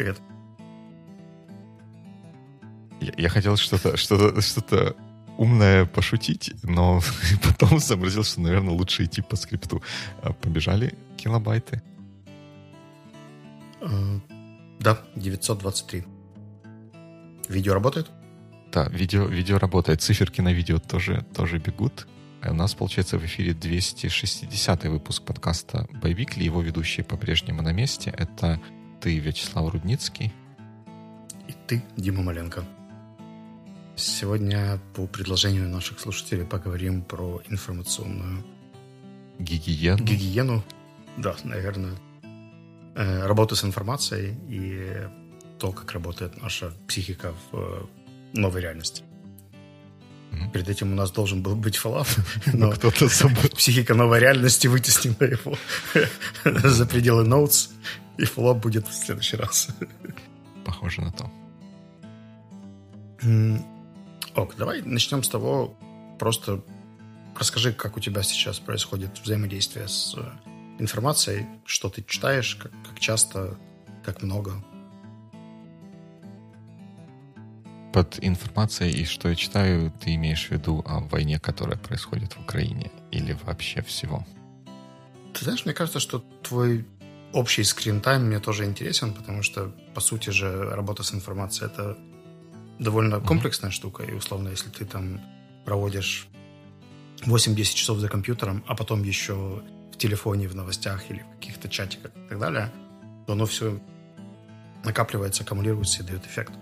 привет. Я, я хотел что-то что что умное пошутить, но потом сообразил, что, наверное, лучше идти по скрипту. А, побежали килобайты? Э, да, 923. Видео работает? Да, видео, видео работает. Циферки на видео тоже, тоже бегут. У нас, получается, в эфире 260 выпуск подкаста «Боевикли». Его ведущие по-прежнему на месте. Это ты, Вячеслав Рудницкий. И ты, Дима Маленко. Сегодня по предложению наших слушателей поговорим про информационную гигиену. Гигиену, да, наверное. Э, работу с информацией и то, как работает наша психика в э, новой реальности. Mm-hmm. Перед этим у нас должен был быть фалаф, но кто-то забыл. Психика новой реальности вытеснила его за пределы ноутс, и фоллап будет в следующий раз. Похоже на то. Ок, давай начнем с того, просто расскажи, как у тебя сейчас происходит взаимодействие с э, информацией, что ты читаешь, как, как часто, как много. Под информацией и что я читаю, ты имеешь в виду о войне, которая происходит в Украине, или вообще всего? Ты знаешь, мне кажется, что твой общий скрин-тайм мне тоже интересен, потому что, по сути же, работа с информацией — это довольно комплексная штука, и условно, если ты там проводишь 8-10 часов за компьютером, а потом еще в телефоне, в новостях или в каких-то чатиках и так далее, то оно все накапливается, аккумулируется и дает эффект.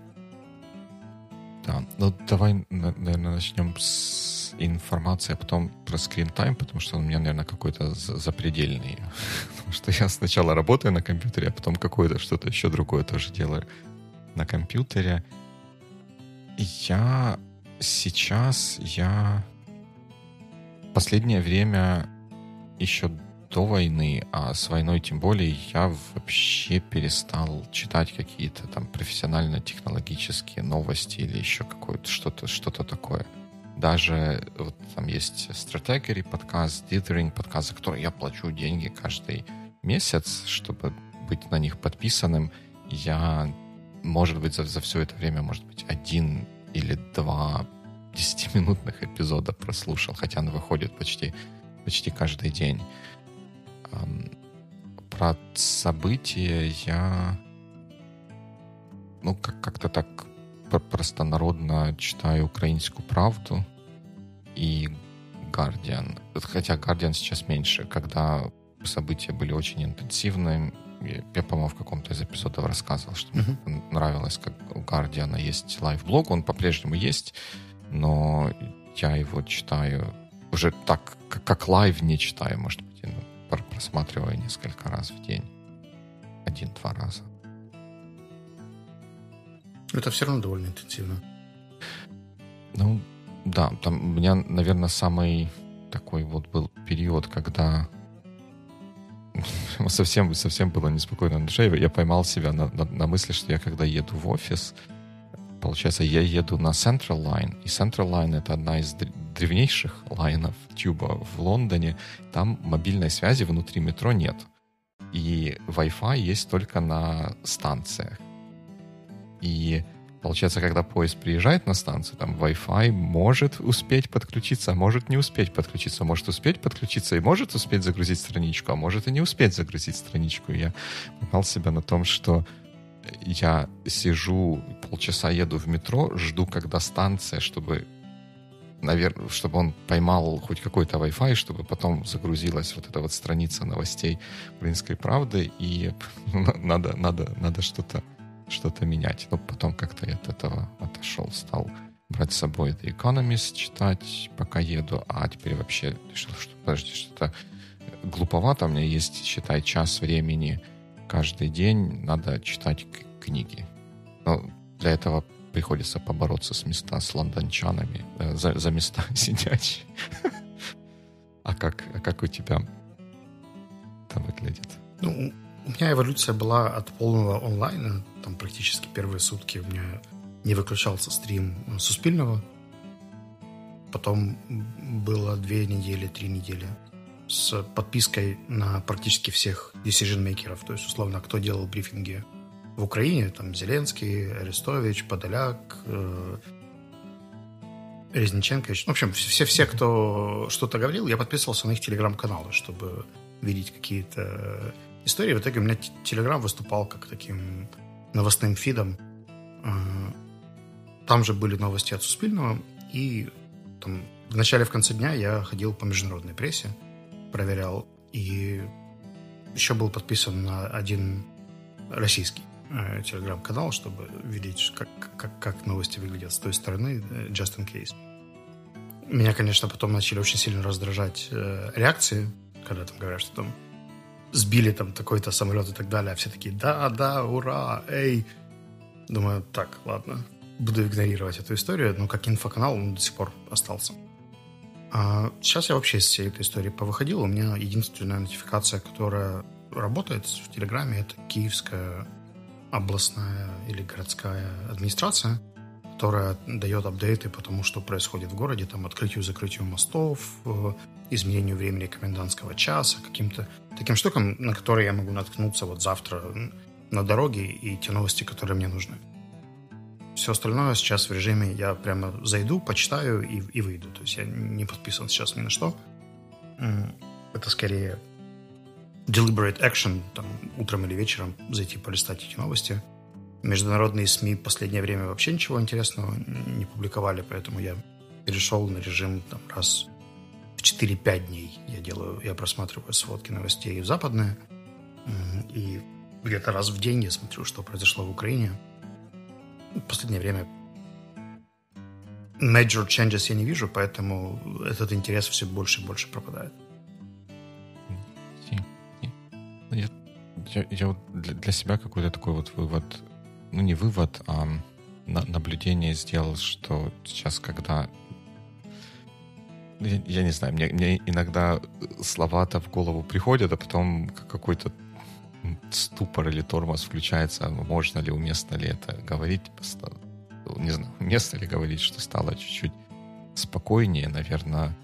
Да, ну давай, наверное, начнем с информации, а потом про скрин-тайм, потому что он у меня, наверное, какой-то запредельный. потому что я сначала работаю на компьютере, а потом какое-то что-то еще другое тоже делаю на компьютере. Я сейчас, я последнее время еще до войны, а с войной тем более, я вообще перестал читать какие-то там профессионально-технологические новости или еще какое-то что-то что-то такое. Даже вот там есть Strategy подкаст, Dithering подкаст, за который я плачу деньги каждый месяц, чтобы быть на них подписанным. Я может быть, за, за все это время, может быть, один или два десятиминутных эпизода прослушал, хотя он выходит почти, почти каждый день. Про события я ну, как- как-то так простонародно читаю «Украинскую правду» и «Guardian». Хотя «Guardian» сейчас меньше. Когда события были очень интенсивными, я, я по-моему, в каком-то из эпизодов рассказывал, что uh-huh. мне нравилось, как у Guardian а есть live blog, он по-прежнему есть, но я его читаю уже так, как, как live не читаю, может быть, ну, просматриваю несколько раз в день. Один-два раза. Это все равно довольно интенсивно. Ну, да, там у меня, наверное, самый такой вот был период, когда совсем, совсем было неспокойно на душе. Я поймал себя на, на, на мысли, что я когда еду в офис, получается, я еду на Central Line, и Central Line — это одна из древнейших лайнов тюба в Лондоне. Там мобильной связи внутри метро нет. И Wi-Fi есть только на станциях. И Получается, когда поезд приезжает на станцию, там Wi-Fi может успеть подключиться, а может не успеть подключиться, может успеть подключиться и может успеть загрузить страничку, а может и не успеть загрузить страничку. Я поймал себя на том, что я сижу, полчаса еду в метро, жду, когда станция, чтобы наверное, чтобы он поймал хоть какой-то Wi-Fi, чтобы потом загрузилась вот эта вот страница новостей украинской правды, и надо, надо, надо что-то что-то менять. Но потом как-то я от этого отошел, стал брать с собой The Economist, читать, пока еду, а теперь вообще решил, что, подожди, что-то глуповато, у меня есть, считай, час времени каждый день, надо читать книги. Но для этого приходится побороться с места с лондончанами, э, за, за места сидячие. А как, а как у тебя это выглядит? Ну, у меня эволюция была от полного онлайна. Там практически первые сутки у меня не выключался стрим Суспильного. Потом было две недели, три недели с подпиской на практически всех decision-мейкеров. То есть, условно, кто делал брифинги в Украине, там Зеленский, Арестович, Подоляк, э, Резниченко. В общем, все, все, кто что-то говорил, я подписывался на их телеграм-каналы, чтобы видеть какие-то истории. В итоге у меня телеграм выступал как таким новостным фидом. Э, там же были новости от Суспильного, и там в начале, в конце дня я ходил по международной прессе, проверял, и еще был подписан на один российский э, телеграм-канал, чтобы видеть, как, как, как новости выглядят с той стороны, э, just in case. Меня, конечно, потом начали очень сильно раздражать э, реакции, когда там говорят, что там сбили там такой-то самолет и так далее, все такие, да, да, ура, эй. Думаю, так, ладно, буду игнорировать эту историю, но как инфоканал он до сих пор остался. А сейчас я вообще из всей этой истории повыходил. У меня единственная нотификация, которая работает в Телеграме, это киевская областная или городская администрация, которая дает апдейты по тому, что происходит в городе, там, открытию закрытию мостов, э, изменению времени комендантского часа, каким-то таким штукам, на которые я могу наткнуться вот завтра на дороге и те новости, которые мне нужны. Все остальное сейчас в режиме я прямо зайду, почитаю и, и выйду. То есть я не подписан сейчас ни на что. Это скорее deliberate action, там, утром или вечером зайти полистать эти новости. Международные СМИ в последнее время вообще ничего интересного не публиковали, поэтому я перешел на режим там, раз в 4-5 дней я делаю, я просматриваю сводки новостей западные, и где-то раз в день я смотрю, что произошло в Украине – в последнее время major changes я не вижу, поэтому этот интерес все больше и больше пропадает. Я, я, я вот для, для себя какой-то такой вот вывод, ну не вывод, а на, наблюдение сделал, что сейчас, когда я, я не знаю, мне, мне иногда слова-то в голову приходят, а потом какой-то ступор или тормоз включается, можно ли, уместно ли это говорить, не знаю, уместно ли говорить, что стало чуть-чуть спокойнее, наверное,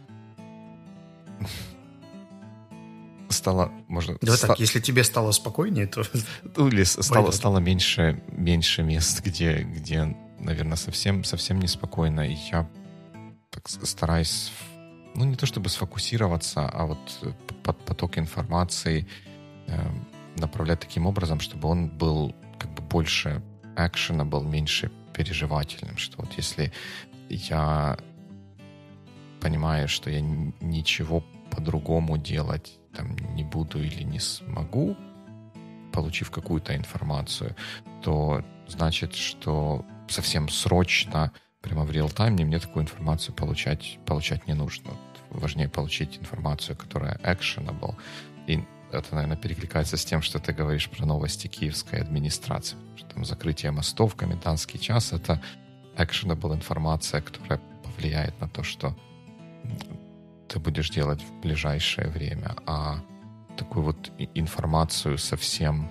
стало, можно... Да ста... так, если тебе стало спокойнее, то... Ну, или стало, стало меньше, меньше мест, где, где, наверное, совсем, совсем неспокойно, и я так стараюсь, ну, не то чтобы сфокусироваться, а вот поток информации эм, направлять таким образом, чтобы он был как бы больше экшена, был меньше переживательным, что вот если я понимаю, что я ничего по-другому делать там не буду или не смогу, получив какую-то информацию, то значит, что совсем срочно, прямо в реал-тайме мне такую информацию получать, получать не нужно. Важнее получить информацию, которая actionable. И это, наверное, перекликается с тем, что ты говоришь про новости киевской администрации. Что там закрытие мостов, комендантский час — это actionable информация, которая повлияет на то, что ты будешь делать в ближайшее время. А такую вот информацию совсем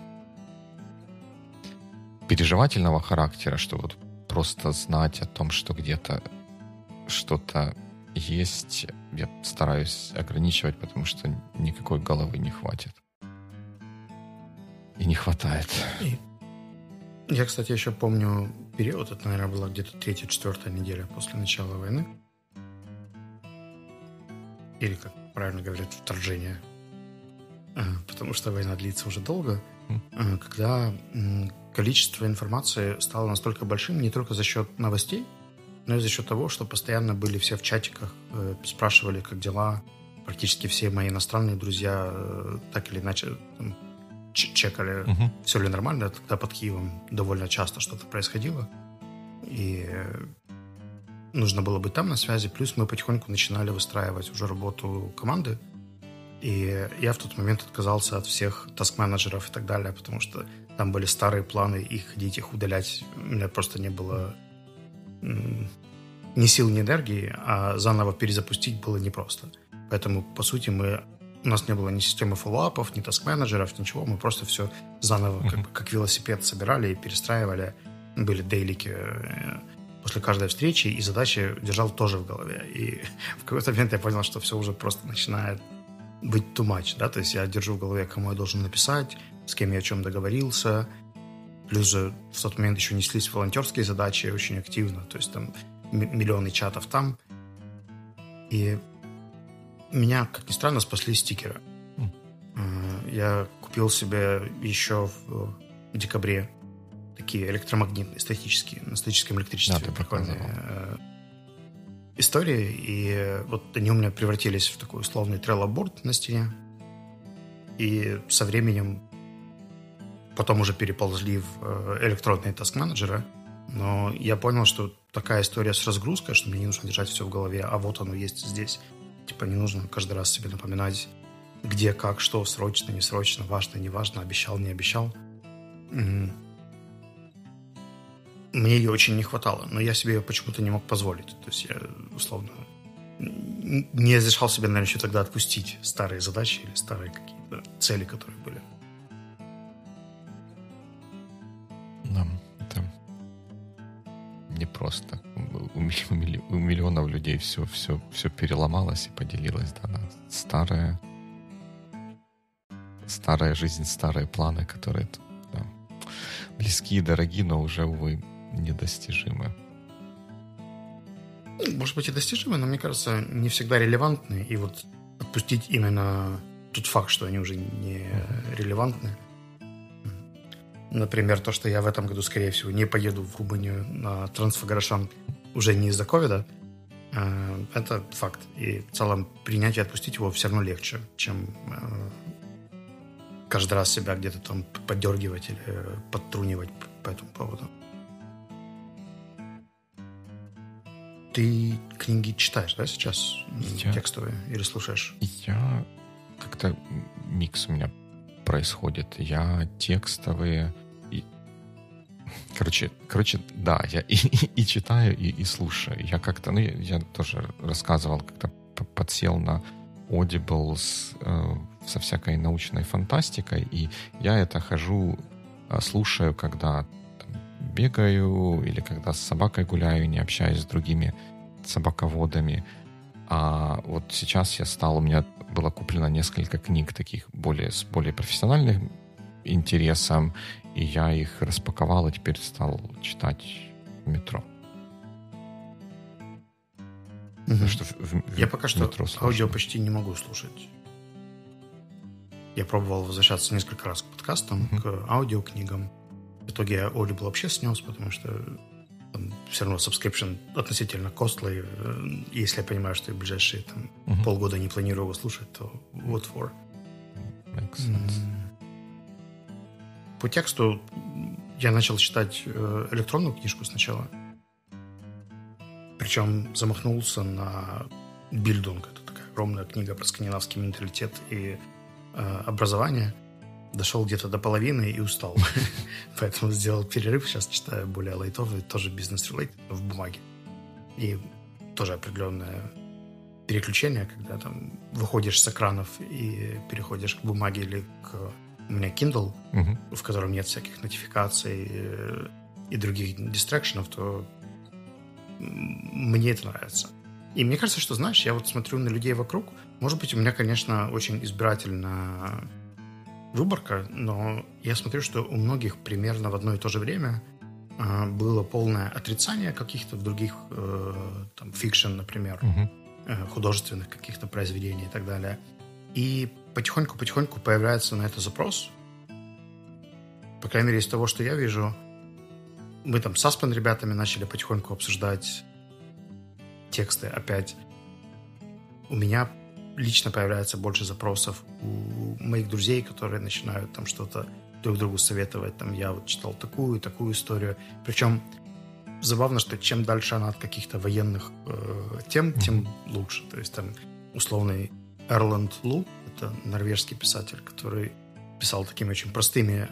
переживательного характера, что вот просто знать о том, что где-то что-то есть, я стараюсь ограничивать, потому что никакой головы не хватит. И не хватает. И я, кстати, еще помню период, это, наверное, была где-то третья-четвертая неделя после начала войны. Или, как правильно говорят, вторжение. Потому что война длится уже долго. Когда количество информации стало настолько большим не только за счет новостей, но и за счет того, что постоянно были все в чатиках, э, спрашивали, как дела. Практически все мои иностранные друзья э, так или иначе там, чекали, угу. все ли нормально. Тогда под Киевом довольно часто что-то происходило. И нужно было быть там на связи. Плюс мы потихоньку начинали выстраивать уже работу команды. И я в тот момент отказался от всех таск-менеджеров и так далее, потому что там были старые планы, их ходить, их удалять. У меня просто не было ни сил, ни энергии, а заново перезапустить было непросто. Поэтому, по сути, мы у нас не было ни системы фоллоуапов, ни таск-менеджеров, ничего. Мы просто все заново, как, бы, как велосипед, собирали и перестраивали. Были дейлики э, после каждой встречи, и задачи держал тоже в голове. И в какой-то момент я понял, что все уже просто начинает быть too much, да, то есть я держу в голове, кому я должен написать, с кем я о чем договорился, Плюс же в тот момент еще неслись волонтерские задачи очень активно. То есть там миллионы чатов там. И меня, как ни странно, спасли стикеры. Mm. Я купил себе еще в декабре такие электромагнитные, статические, на статическом электричестве. Да, прикольные э, истории. И вот они у меня превратились в такой условный треллоборд на стене. И со временем потом уже переползли в э, электронные таск-менеджеры. Но я понял, что такая история с разгрузкой, что мне не нужно держать все в голове, а вот оно есть здесь. Типа не нужно каждый раз себе напоминать, где, как, что, срочно, не срочно, важно, не важно, обещал, не обещал. Мне ее очень не хватало, но я себе ее почему-то не мог позволить. То есть я, условно, не разрешал себе, наверное, еще тогда отпустить старые задачи или старые какие-то цели, которые были. Да, это непросто. У, у миллионов людей все, все, все переломалось и поделилось да, на старое, старая жизнь, старые планы, которые да, близкие, дорогие, но уже, увы, недостижимы. Может быть и достижимы, но мне кажется, не всегда релевантны. И вот отпустить именно тот факт, что они уже не релевантны. Например, то, что я в этом году, скорее всего, не поеду в Румынию на Трансфаграшан уже не из-за ковида, э, это факт. И в целом принять и отпустить его все равно легче, чем э, каждый раз себя где-то там поддергивать или подтрунивать по этому поводу. Ты книги читаешь, да, сейчас? Я... Текстовые или слушаешь? Я... Как-то микс у меня происходит. Я текстовые... И... Короче, короче, да, я и, и, и читаю, и, и слушаю. Я как-то, ну, я, я тоже рассказывал, как-то подсел на Audible с, э, со всякой научной фантастикой, и я это хожу, э, слушаю, когда бегаю или когда с собакой гуляю, не общаюсь с другими собаководами. А вот сейчас я стал, у меня было куплено несколько книг таких более, с более профессиональным интересом, и я их распаковал и теперь стал читать в метро. Угу. Что в, в, я пока что аудио почти не могу слушать. Я пробовал возвращаться несколько раз к подкастам, угу. к аудиокнигам. В итоге я Audible вообще снес, потому что там, все равно subscription относительно costly. Э, если я понимаю, что я в ближайшие там, uh-huh. полгода не планирую его слушать, то what for? Makes sense. По тексту я начал читать э, электронную книжку сначала. Причем замахнулся на Бильдунг. Это такая огромная книга про скандинавский менталитет и э, образование дошел где-то до половины и устал. Поэтому сделал перерыв. Сейчас читаю более лайтовый, тоже бизнес-релейт в бумаге. И тоже определенное переключение, когда там выходишь с экранов и переходишь к бумаге или к... У меня Kindle, в котором нет всяких нотификаций и, и других дистракшенов, то мне это нравится. И мне кажется, что, знаешь, я вот смотрю на людей вокруг, может быть, у меня, конечно, очень избирательно выборка, но я смотрю, что у многих примерно в одно и то же время э, было полное отрицание каких-то других, э, там, fiction, например, угу. художественных каких-то произведений и так далее. И потихоньку-потихоньку появляется на это запрос. По крайней мере, из того, что я вижу, мы там с Аспен ребятами начали потихоньку обсуждать тексты опять. У меня лично появляется больше запросов у моих друзей, которые начинают там что-то друг другу советовать. Там я вот читал такую, такую историю. Причем забавно, что чем дальше она от каких-то военных э, тем, тем лучше. То есть там условный Эрланд Лу, это норвежский писатель, который писал такими очень простыми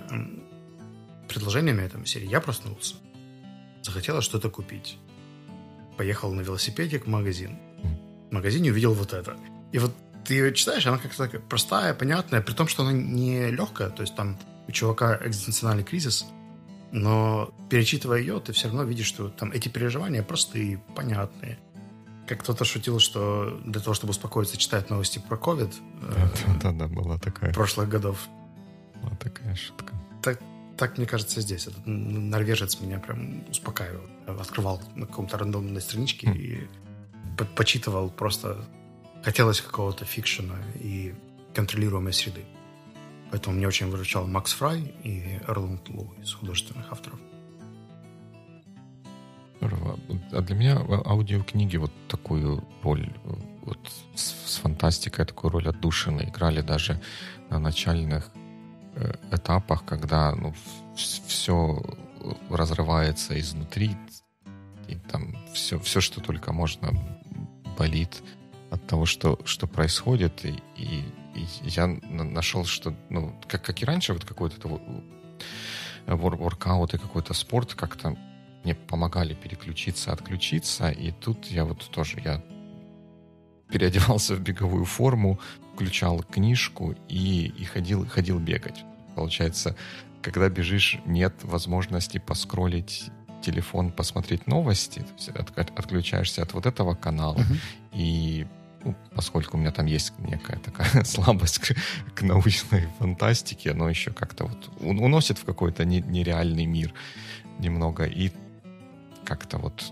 предложениями этой серии. Я проснулся, захотела что-то купить. Поехал на велосипеде к магазину. В магазине увидел вот это. И вот ты ее читаешь, она как-то такая простая, понятная, при том, что она не легкая, то есть там у чувака экзистенциальный кризис, но перечитывая ее, ты все равно видишь, что там эти переживания простые, понятные. Как кто-то шутил, что для того, чтобы успокоиться, читает новости про COVID. Да, да, да, была такая. Прошлых годов. Была такая шутка. Так, так, мне кажется, здесь. Этот норвежец меня прям успокаивал. Открывал на каком-то рандомной страничке mm. и по почитывал просто... Хотелось какого-то фикшена и контролируемой среды. Поэтому мне очень выручал Макс Фрай и Эрланд Лу из художественных авторов. Здорово. А для меня аудиокниги вот такую роль вот с, с фантастикой такую роль отдушины играли даже на начальных э, этапах, когда ну, все разрывается изнутри, и там все, все, что только можно, болит от того, что, что происходит. И, и, и я нашел, что, ну, как, как и раньше, вот какой-то воркаут и какой-то спорт как-то мне помогали переключиться, отключиться. И тут я вот тоже, я переодевался в беговую форму, включал книжку и, и ходил, ходил бегать. Получается, когда бежишь, нет возможности поскролить телефон, посмотреть новости, то есть от, от, отключаешься от вот этого канала, uh-huh. и ну, поскольку у меня там есть некая такая слабость к, к научной фантастике, оно еще как-то вот уносит в какой-то не, нереальный мир немного, и как-то вот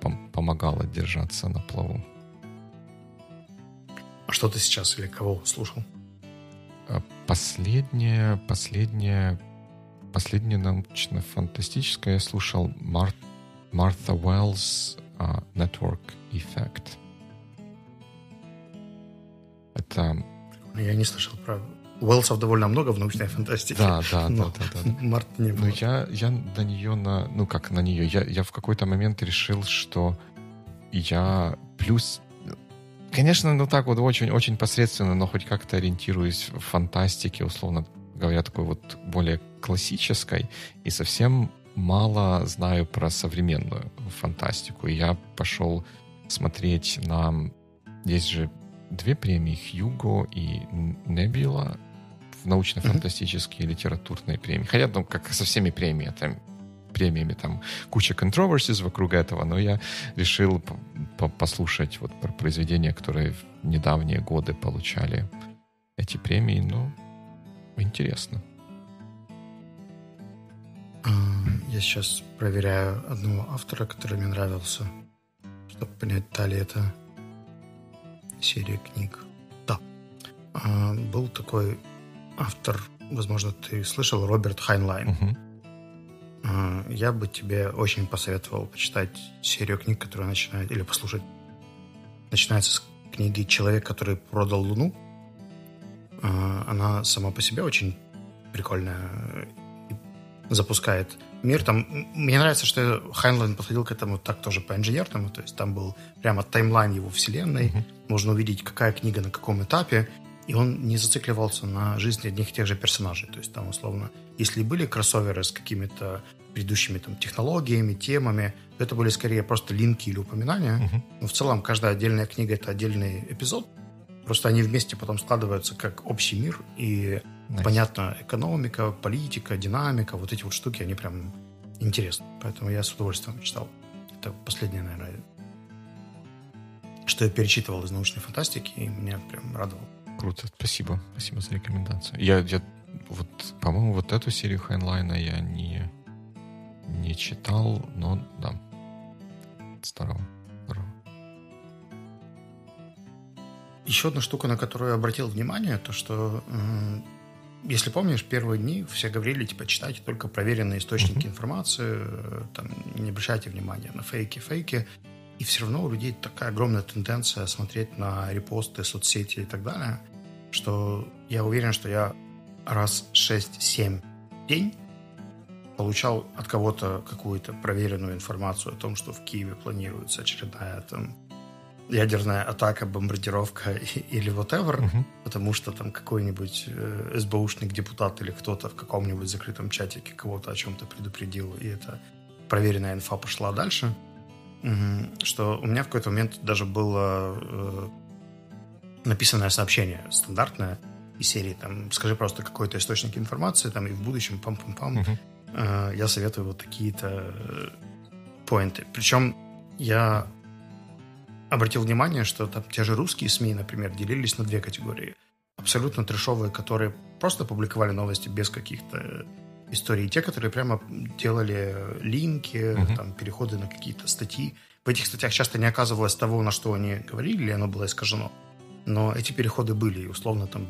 пом- помогало держаться на плаву. А что ты сейчас или кого слушал? А последнее, последнее, последнее научно-фантастическое я слушал Мар Марта Уэллс uh, Network Effect. Это... Я не слышал про... Уэллсов довольно много в научной фантастике. Да, да, да, да, да. Март не было. Ну, я, я на нее, на, ну как на нее, я, я в какой-то момент решил, что я плюс Конечно, ну так вот очень-очень посредственно, но хоть как-то ориентируюсь в фантастике, условно говоря, такой вот более классической, и совсем мало знаю про современную фантастику. И я пошел смотреть на... Есть же две премии, Хьюго и Небила, в научно-фантастические литературные премии. Хотя, ну, как со всеми премиями, там премиями, там куча controversies вокруг этого, но я решил послушать вот про произведения, которые в недавние годы получали эти премии, ну, интересно. А, я сейчас проверяю одного автора, который мне нравился, чтобы понять, та ли это серия книг. Да. А, был такой автор, возможно, ты слышал, Роберт Хайнлайн. Uh-huh. Я бы тебе очень посоветовал почитать серию книг, которая начинает, или послушать. Начинается с книги «Человек, который продал Луну». А, она сама по себе очень прикольная. Запускает мир. Там, мне нравится, что Хайнлайн подходил к этому так тоже по-инженерному. То есть там был прямо timeline его вселенной. Mm-hmm. Можно увидеть, какая книга на каком этапе. И он не зацикливался на жизни одних и тех же персонажей. То есть там, условно, если были кроссоверы с какими-то предыдущими там, технологиями, темами. Это были скорее просто линки или упоминания. Uh-huh. Но в целом каждая отдельная книга — это отдельный эпизод. Просто они вместе потом складываются как общий мир. И nice. понятно, экономика, политика, динамика, вот эти вот штуки, они прям интересны. Поэтому я с удовольствием читал. Это последнее, наверное, что я перечитывал из научной фантастики, и меня прям радовало. Круто, спасибо. Спасибо за рекомендацию. Я, я вот, по-моему, вот эту серию Хайнлайна я не, не читал, но да. Здорово. Здорово. Еще одна штука, на которую я обратил внимание, то что, если помнишь, первые дни все говорили, типа, читайте только проверенные источники mm-hmm. информации, э, там, не обращайте внимания на фейки, фейки. И все равно у людей такая огромная тенденция смотреть на репосты, соцсети и так далее, что я уверен, что я раз 6-7 в день получал от кого-то какую-то проверенную информацию о том, что в Киеве планируется очередная там ядерная атака, бомбардировка или whatever, uh-huh. потому что там какой-нибудь э, СБУшник, депутат или кто-то в каком-нибудь закрытом чатике кого-то о чем-то предупредил, и эта проверенная инфа пошла дальше. Угу. Что у меня в какой-то момент даже было э, написанное сообщение стандартное из серии там «Скажи просто какой-то источник информации, там и в будущем пам-пам-пам». Uh-huh Э, я советую вот такие-то э, поинты. Причем я обратил внимание, что там те же русские СМИ, например, делились на две категории. Абсолютно трешовые, которые просто публиковали новости без каких-то истории, и те, которые прямо делали линки, uh-huh. там, переходы на какие-то статьи. В этих статьях часто не оказывалось того, на что они говорили, или оно было искажено. Но эти переходы были, и условно там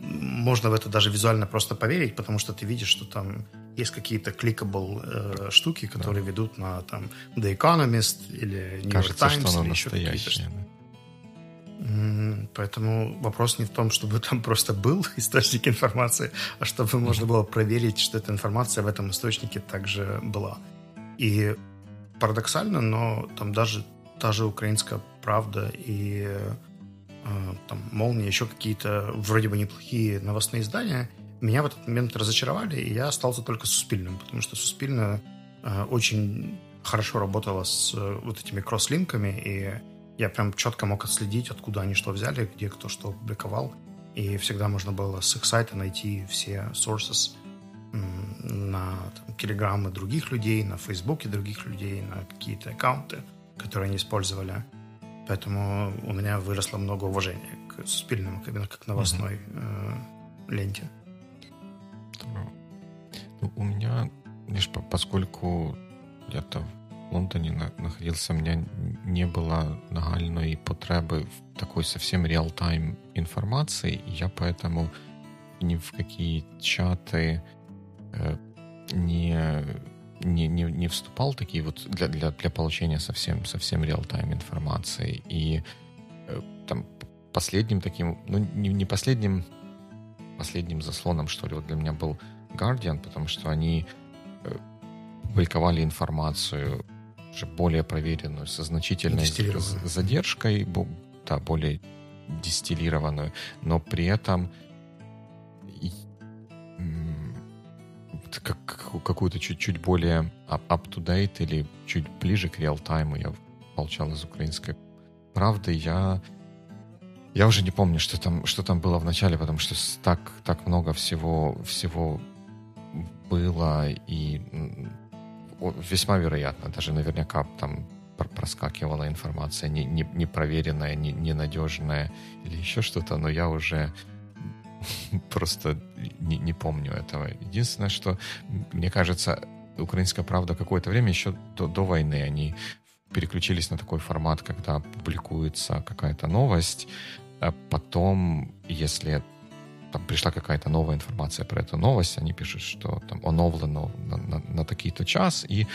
можно в это даже визуально просто поверить, потому что ты видишь, что там есть какие-то кликабл э, штуки, которые да. ведут на там The Economist или New York Times что или еще какие-то. Да. Поэтому вопрос не в том, чтобы там просто был источник информации, а чтобы можно было проверить, что эта информация в этом источнике также была. И парадоксально, но там даже та же украинская правда и э, там молния, еще какие-то вроде бы неплохие новостные издания – меня в этот момент разочаровали, и я остался только с Суспильным, потому что Суспильно э, очень хорошо работала с э, вот этими кросс-линками, и я прям четко мог отследить, откуда они что взяли, где кто что опубликовал, и всегда можно было с их сайта найти все sources на там, телеграммы других людей, на фейсбуке других людей, на какие-то аккаунты, которые они использовали. Поэтому у меня выросло много уважения к Суспильному, именно как новостной mm-hmm. э, ленте. Ну, у меня, лишь поскольку я-то в Лондоне находился, у меня не было нагальной потребы в такой совсем реал-тайм информации, и я поэтому ни в какие чаты э, не, не, не, не вступал такие вот для, для, для получения совсем, совсем реал-тайм информации. И э, там последним таким, ну не, не последним, последним заслоном, что ли, вот для меня был Guardian, потому что они э, публиковали информацию уже более проверенную, со значительной задержкой, да, более дистиллированную, но при этом как, какую-то чуть-чуть более up-to-date или чуть ближе к реал-тайму я получал из украинской правды. Я я уже не помню, что там, что там было в начале, потому что так, так много всего, всего было, и весьма вероятно, даже наверняка там проскакивала информация не, не, непроверенная, не, ненадежная или еще что-то, но я уже просто не, не помню этого. Единственное, что, мне кажется, «Украинская правда» какое-то время еще до, до войны они переключились на такой формат, когда публикуется какая-то новость, а потом, если там пришла какая-то новая информация про эту новость, они пишут, что там оновлено на, на, на такие-то час, и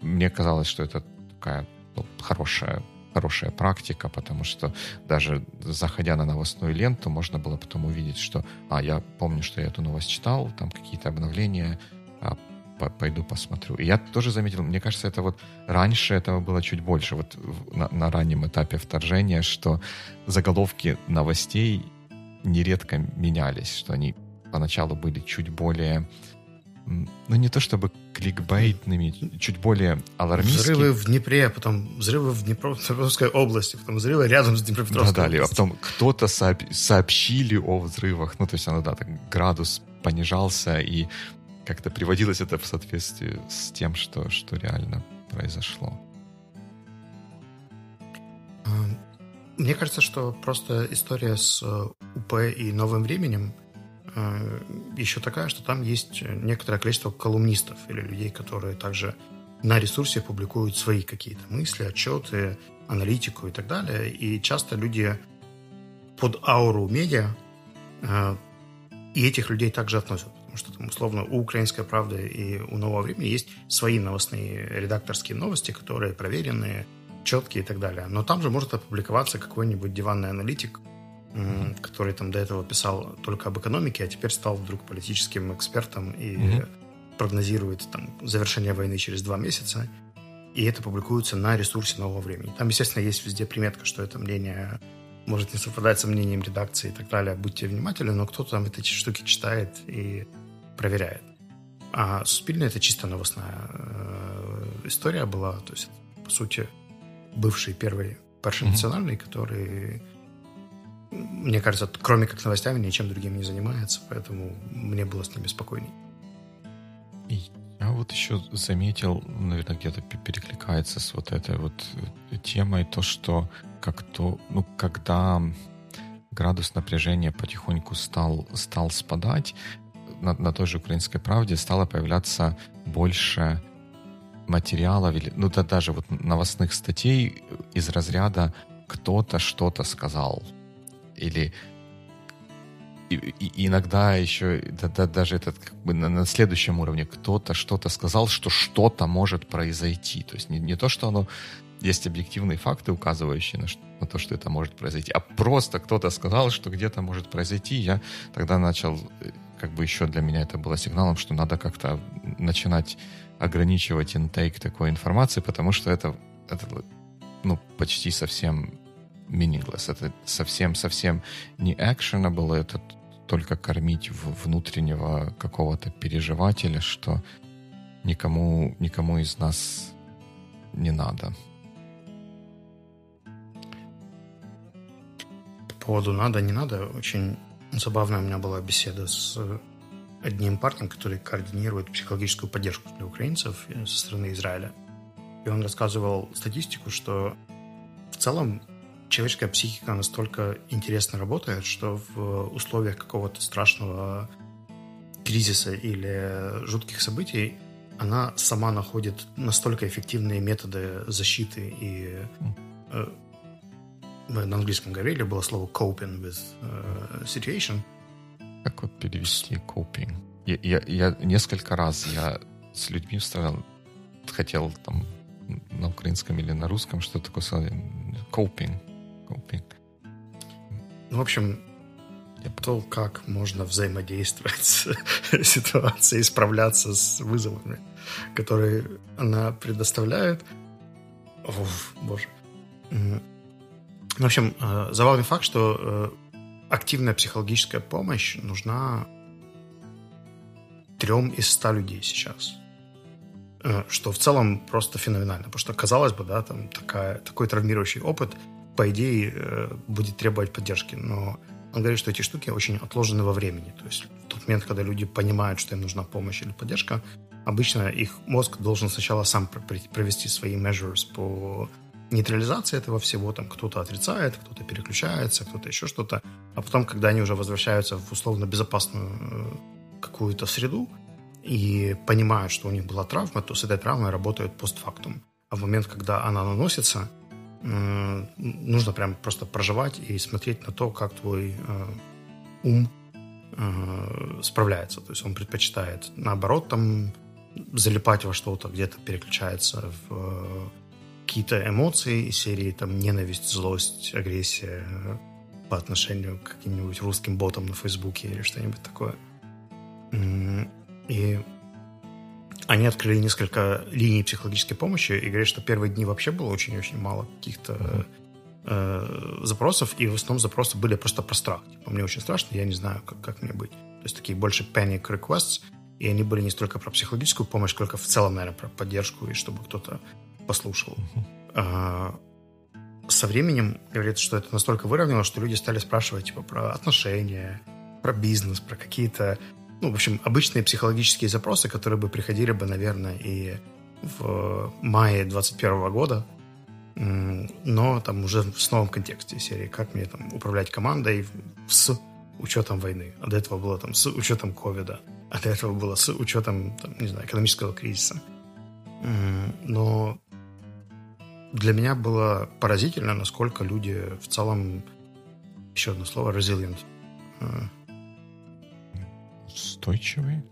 мне казалось, что это такая ну, хорошая хорошая практика, потому что даже заходя на новостную ленту, можно было потом увидеть, что, а, я помню, что я эту новость читал, там какие-то обновления, а, пойду посмотрю. И я тоже заметил, мне кажется, это вот раньше этого было чуть больше, вот на, на раннем этапе вторжения, что заголовки новостей нередко менялись, что они поначалу были чуть более ну не то чтобы кликбейтными, чуть более алармистскими. Взрывы в Днепре, а потом взрывы в Днепропетровской области, потом взрывы рядом с Днепропетровской да, областью. а потом кто-то сообщили о взрывах, ну то есть оно, да, так, градус понижался, и как-то приводилось это в соответствии с тем, что, что реально произошло. Мне кажется, что просто история с э, УП и новым временем э, еще такая, что там есть некоторое количество колумнистов или людей, которые также на ресурсе публикуют свои какие-то мысли, отчеты, аналитику и так далее. И часто люди под ауру медиа э, и этих людей также относят. Потому что там, условно, у «Украинской правды» и у «Нового времени» есть свои новостные редакторские новости, которые проверенные, четкие и так далее. Но там же может опубликоваться какой-нибудь диванный аналитик, который там до этого писал только об экономике, а теперь стал вдруг политическим экспертом и mm-hmm. прогнозирует там завершение войны через два месяца. И это публикуется на ресурсе нового времени. Там, естественно, есть везде приметка, что это мнение может не совпадать со мнением редакции и так далее. Будьте внимательны, но кто-то там эти штуки читает и проверяет. А Суспильная это чисто новостная э, история была. То есть, по сути, бывший первый перший национальный, который, мне кажется, кроме как новостями, ничем другим не занимается, поэтому мне было с ними спокойней. Я вот еще заметил, наверное, где-то перекликается с вот этой вот э, темой то, что как то, ну, когда градус напряжения потихоньку стал, стал спадать, на, на той же «Украинской правде» стало появляться больше материалов, или, ну да даже вот новостных статей из разряда «кто-то что-то сказал» или и, и иногда еще да, да, даже этот как бы на, на следующем уровне кто-то что-то сказал, что что-то может произойти. То есть не, не то, что оно есть объективные факты, указывающие на, на то, что это может произойти, а просто кто-то сказал, что где-то может произойти. Я тогда начал, э, как бы еще для меня это было сигналом, что надо как-то начинать ограничивать интейк такой информации, потому что это, это ну, почти совсем meaningless. Это совсем-совсем не actionable, это только кормить внутреннего какого-то переживателя, что никому, никому из нас не надо. По поводу надо, не надо, очень забавная у меня была беседа с одним парнем, который координирует психологическую поддержку для украинцев со стороны Израиля. И он рассказывал статистику, что в целом человеческая психика настолько интересно работает, что в условиях какого-то страшного кризиса или жутких событий она сама находит настолько эффективные методы защиты и э, мы на английском говорили, было слово coping with uh, situation. Как вот перевести coping? Я, я, я несколько раз я с людьми вставлял, хотел там на украинском или на русском что такое сказать. Coping. coping. Ну, в общем, то, как можно взаимодействовать с ситуацией, справляться с вызовами, которые она предоставляет. Оф, боже. В общем, э, забавный факт, что э, активная психологическая помощь нужна трем из ста людей сейчас. Э, что в целом просто феноменально. Потому что, казалось бы, да, там такая, такой травмирующий опыт, по идее, будет требовать поддержки. Но он говорит, что эти штуки очень отложены во времени. То есть в тот момент, когда люди понимают, что им нужна помощь или поддержка, обычно их мозг должен сначала сам провести свои measures по нейтрализация этого всего, там кто-то отрицает, кто-то переключается, кто-то еще что-то, а потом, когда они уже возвращаются в условно безопасную э, какую-то среду и понимают, что у них была травма, то с этой травмой работают постфактум. А в момент, когда она наносится, нужно прям просто проживать и смотреть на то, как твой э, ум э, справляется. То есть он предпочитает, наоборот, там залипать во что-то, где-то переключается в какие-то эмоции из серии там ненависть, злость, агрессия по отношению к каким-нибудь русским ботам на Фейсбуке или что-нибудь такое. И они открыли несколько линий психологической помощи и говорят, что первые дни вообще было очень-очень мало каких-то э, запросов, и в основном запросы были просто про страх. Типа, мне очень страшно, я не знаю, как, как мне быть. То есть такие больше panic requests, и они были не столько про психологическую помощь, сколько в целом, наверное, про поддержку, и чтобы кто-то послушал. А, со временем говорится, что это настолько выровнялось, что люди стали спрашивать типа про отношения, про бизнес, про какие-то, ну, в общем, обычные психологические запросы, которые бы приходили бы, наверное, и в мае 21 года, но там уже в новом контексте серии, как мне там управлять командой с учетом войны. А до этого было там с учетом ковида. А до этого было с учетом, там, не знаю, экономического кризиса. Но для меня было поразительно, насколько люди в целом, еще одно слово, resilient. А. Устойчивые?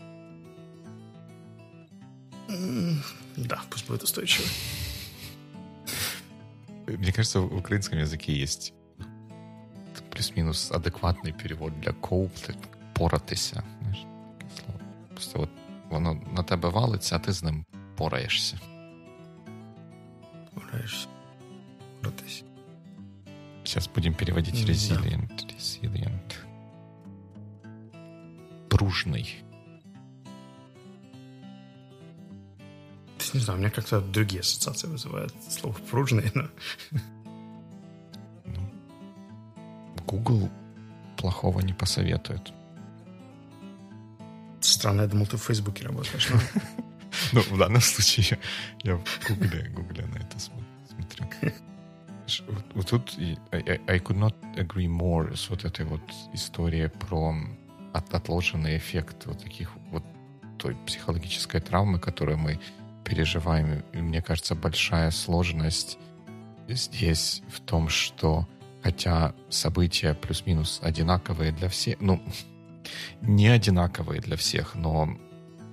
Да, пусть будет устойчивый. Мне кажется, в украинском языке есть плюс-минус адекватный перевод для cope, поратися. Просто от воно на тебе валиться, а ти з ним пораєшся. Пораєшся. Поратися. Сейчас будем переводить resilient. Да. Resilient. Пружный. Не знаю, у меня как-то другие ассоциации вызывает слово пружный, но... Ну, Google плохого не посоветует. Странно, я думал, ты в Фейсбуке работаешь. Ну, в данном случае я в Гугле, Гугле на это смотрю. Вот тут I, I could not agree more с вот этой вот историей про от, отложенный эффект вот таких вот той психологической травмы, которую мы переживаем. И мне кажется, большая сложность здесь в том, что хотя события плюс-минус одинаковые для всех, ну, не одинаковые для всех, но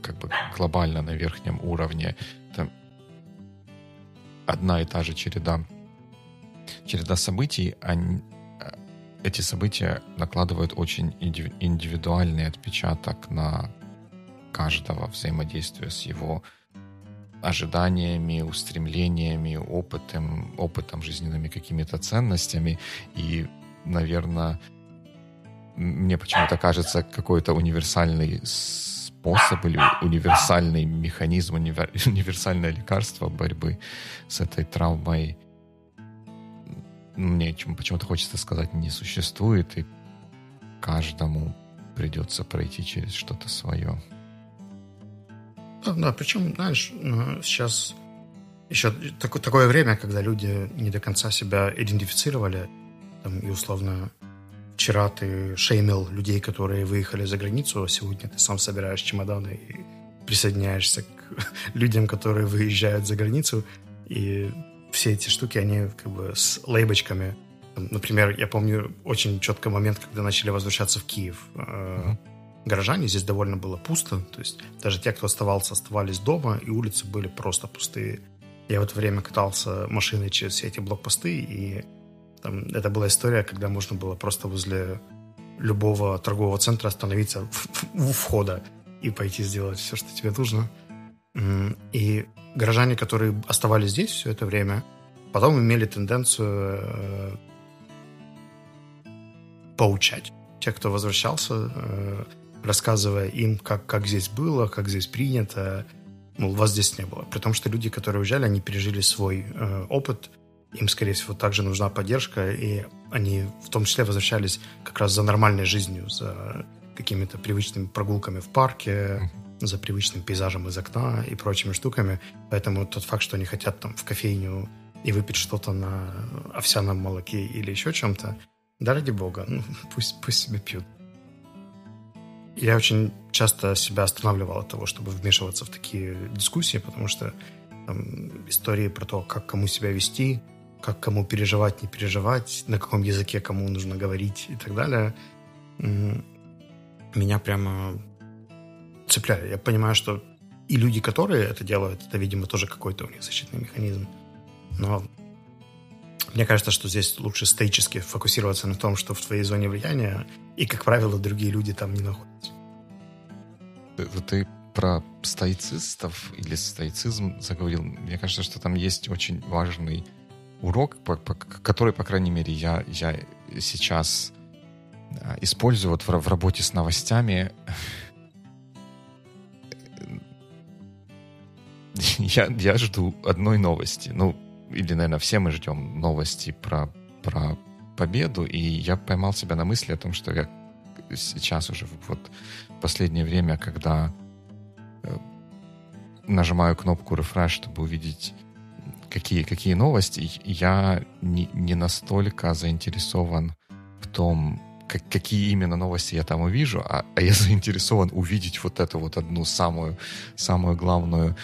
как бы глобально на верхнем уровне это одна и та же череда, череда событий, они, эти события накладывают очень индивидуальный отпечаток на каждого взаимодействия с его ожиданиями, устремлениями, опытом, опытом жизненными какими-то ценностями. И, наверное, мне почему-то кажется, какой-то универсальный способ или универсальный механизм, универ, универсальное лекарство борьбы с этой травмой мне почему-то хочется сказать, не существует, и каждому придется пройти через что-то свое. Да, да, причем, знаешь, ну, сейчас еще такое, такое время, когда люди не до конца себя идентифицировали, там, и условно вчера ты шеймил людей, которые выехали за границу, а сегодня ты сам собираешь чемоданы и присоединяешься к людям, которые выезжают за границу, и все эти штуки, они как бы с лейбочками. Например, я помню очень четко момент, когда начали возвращаться в Киев. Mm-hmm горожане, здесь довольно было пусто, то есть даже те, кто оставался, оставались дома, и улицы были просто пустые. Я в это время катался машиной через все эти блокпосты, и там, это была история, когда можно было просто возле любого торгового центра остановиться у входа и пойти сделать все, что тебе нужно. И горожане, которые оставались здесь все это время, потом имели тенденцию э, поучать. Те, кто возвращался, э, рассказывая им, как, как здесь было, как здесь принято, мол, вас здесь не было. При том, что люди, которые уезжали, они пережили свой э, опыт, им, скорее всего, также нужна поддержка, и они в том числе возвращались как раз за нормальной жизнью, за какими-то привычными прогулками в парке, за привычным пейзажем из окна и прочими штуками. Поэтому тот факт, что они хотят там в кофейню и выпить что-то на овсяном молоке или еще чем-то, да ради бога, ну, пусть, пусть себе пьют я очень часто себя останавливал от того, чтобы вмешиваться в такие дискуссии, потому что там, истории про то, как кому себя вести, как кому переживать, не переживать, на каком языке кому нужно говорить и так далее, меня прямо цепляют. Я понимаю, что и люди, которые это делают, это, видимо, тоже какой-то у них защитный механизм. Но мне кажется, что здесь лучше стоически фокусироваться на том, что в твоей зоне влияния, и, как правило, другие люди там не находятся. Ты про стоицистов или стоицизм заговорил. Мне кажется, что там есть очень важный урок, который, по крайней мере, я, я сейчас а, использую вот в, работе с новостями. Я, я жду одной новости. Ну, или, наверное, все мы ждем новости про, про победу, и я поймал себя на мысли о том, что я сейчас уже вот последнее время, когда э, нажимаю кнопку refresh, чтобы увидеть какие, какие новости, я не, не настолько заинтересован в том, как, какие именно новости я там увижу, а, а я заинтересован увидеть вот эту вот одну самую, самую главную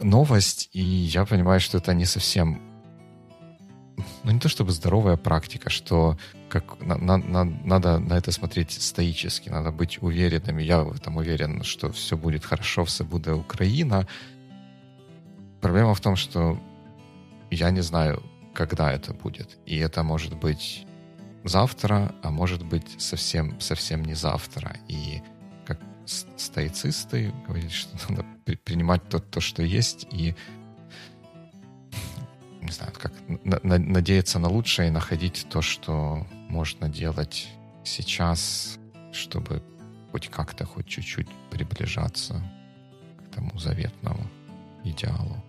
новость, и я понимаю, что это не совсем ну не то чтобы здоровая практика, что как на, на, на, надо на это смотреть стоически, надо быть уверенными. Я в этом уверен, что все будет хорошо, все будет Украина. Проблема в том, что я не знаю, когда это будет. И это может быть завтра, а может быть совсем, совсем не завтра. И стоицисты говорили, что надо принимать то, то что есть, и не знаю, как на, на, надеяться на лучшее и находить то, что можно делать сейчас, чтобы хоть как-то, хоть чуть-чуть приближаться к тому заветному идеалу.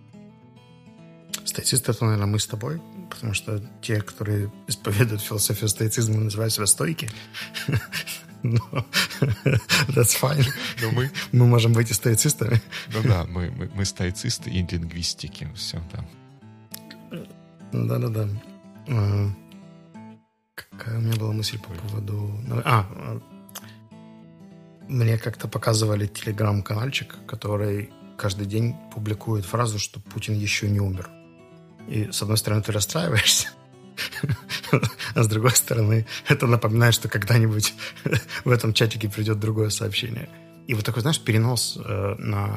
Стоицисты, это, наверное, мы с тобой, потому что те, которые исповедуют философию стоицизма, называют себя стойки. Но that's fine. Но мы... мы можем быть и стоицистами. Ну да, мы, мы, мы стоицисты и лингвистики. Все, да. Да-да-да. А, какая у меня была мысль по поводу... А, Мне как-то показывали телеграм-канальчик, который каждый день публикует фразу, что Путин еще не умер. И, с одной стороны, ты расстраиваешься, а с другой стороны, это напоминает, что когда-нибудь в этом чатике придет другое сообщение. И вот такой, знаешь, перенос э, на...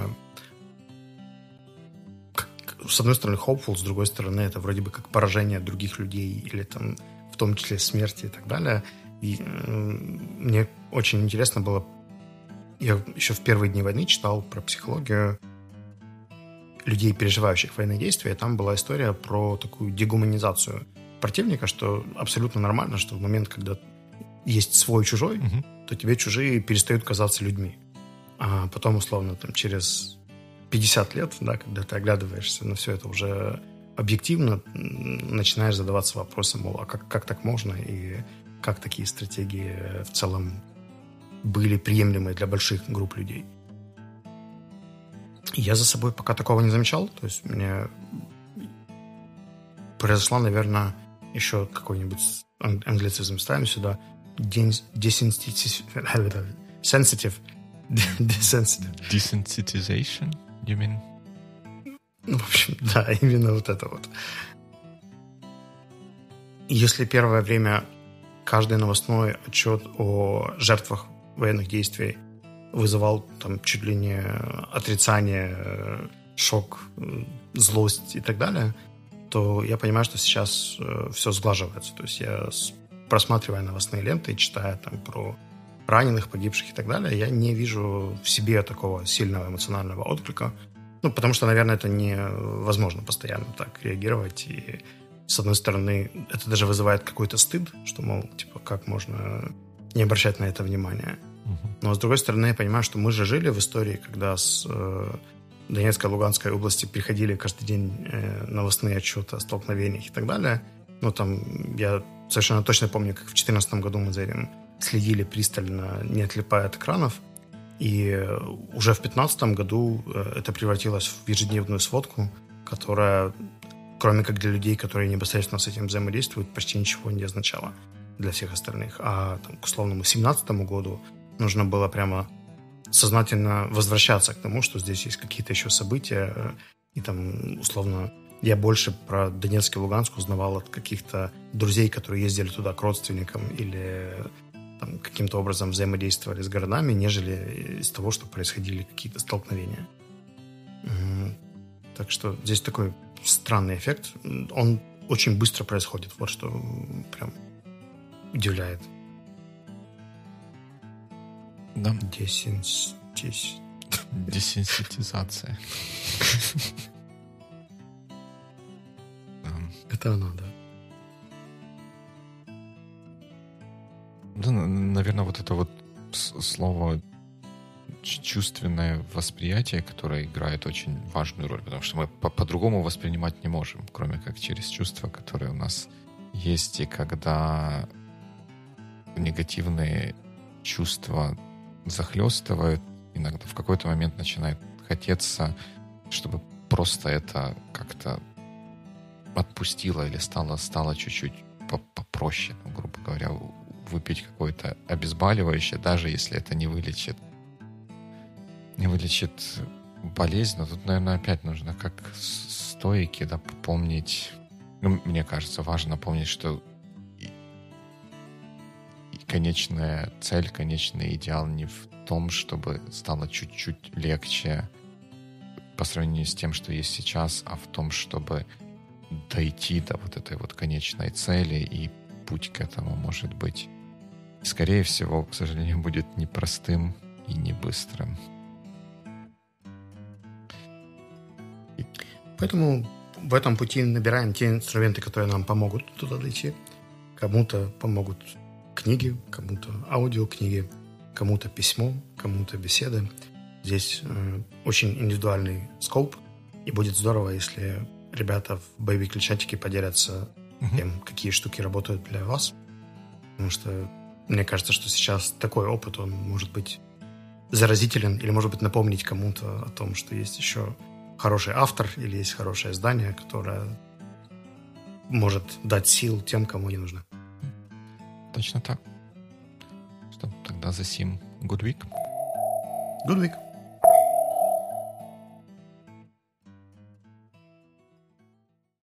С одной стороны, hopeful, с другой стороны, это вроде бы как поражение других людей или там в том числе смерти и так далее. И э, мне очень интересно было... Я еще в первые дни войны читал про психологию людей, переживающих военные действия. Там была история про такую дегуманизацию противника, что абсолютно нормально, что в момент, когда есть свой чужой, угу. то тебе чужие перестают казаться людьми. А потом, условно, там, через 50 лет, да, когда ты оглядываешься на все это уже объективно, начинаешь задаваться вопросом, мол, а как, как так можно и как такие стратегии в целом были приемлемы для больших групп людей. Я за собой пока такого не замечал. То есть меня произошла, наверное, еще какой-нибудь англицизм ставим сюда. Desensitization. Sensitive. Desensitization, you mean? Ну, в общем, да, именно вот это вот. Если первое время каждый новостной отчет о жертвах военных действий вызывал там чуть ли не отрицание, шок, злость и так далее, то я понимаю, что сейчас э, все сглаживается. То есть я просматривая новостные ленты и читая там про раненых, погибших и так далее, я не вижу в себе такого сильного эмоционального отклика. Ну, потому что, наверное, это невозможно постоянно так реагировать. И, с одной стороны, это даже вызывает какой-то стыд, что, мол, типа, как можно не обращать на это внимания. Но, с другой стороны, я понимаю, что мы же жили в истории, когда с э, Донецкой, Луганской области приходили каждый день э, новостные отчеты о столкновениях и так далее. Ну, там, я совершенно точно помню, как в 2014 году мы за этим следили пристально, не отлипая от экранов. И уже в 2015 году э, это превратилось в ежедневную сводку, которая, кроме как для людей, которые непосредственно с этим взаимодействуют, почти ничего не означала для всех остальных. А там, к условному 2017 году нужно было прямо сознательно возвращаться к тому, что здесь есть какие-то еще события, э, и там, условно, я больше про Донецк и Луганск узнавал от каких-то друзей, которые ездили туда к родственникам или там, каким-то образом взаимодействовали с городами, нежели из того, что происходили какие-то столкновения. Так что здесь такой странный эффект. Он очень быстро происходит. Вот что прям удивляет. Да. Десенситизация. Это оно, да. Да, наверное, вот это вот слово чувственное восприятие, которое играет очень важную роль, потому что мы по-другому воспринимать не можем, кроме как через чувства, которые у нас есть, и когда негативные чувства захлестывают, иногда в какой-то момент начинает хотеться, чтобы просто это как-то отпустило или стало, стало чуть-чуть попроще, ну, грубо говоря, выпить какое-то обезболивающее, даже если это не вылечит не вылечит болезнь, но тут, наверное, опять нужно как стойки, да, помнить, ну, мне кажется, важно помнить, что конечная цель, конечный идеал не в том, чтобы стало чуть-чуть легче по сравнению с тем, что есть сейчас, а в том, чтобы дойти до вот этой вот конечной цели, и путь к этому может быть, скорее всего, к сожалению, будет непростым и не быстрым. Поэтому в этом пути набираем те инструменты, которые нам помогут туда дойти. Кому-то помогут книги, кому-то аудиокниги, кому-то письмо, кому-то беседы. Здесь э, очень индивидуальный скоп, и будет здорово, если ребята в боевик чатике поделятся uh-huh. тем, какие штуки работают для вас. Потому что мне кажется, что сейчас такой опыт, он может быть заразителен или, может быть, напомнить кому-то о том, что есть еще хороший автор или есть хорошее здание, которое может дать сил тем, кому не нужно. Точно так. Что, тогда за сим Good Week. Good Week.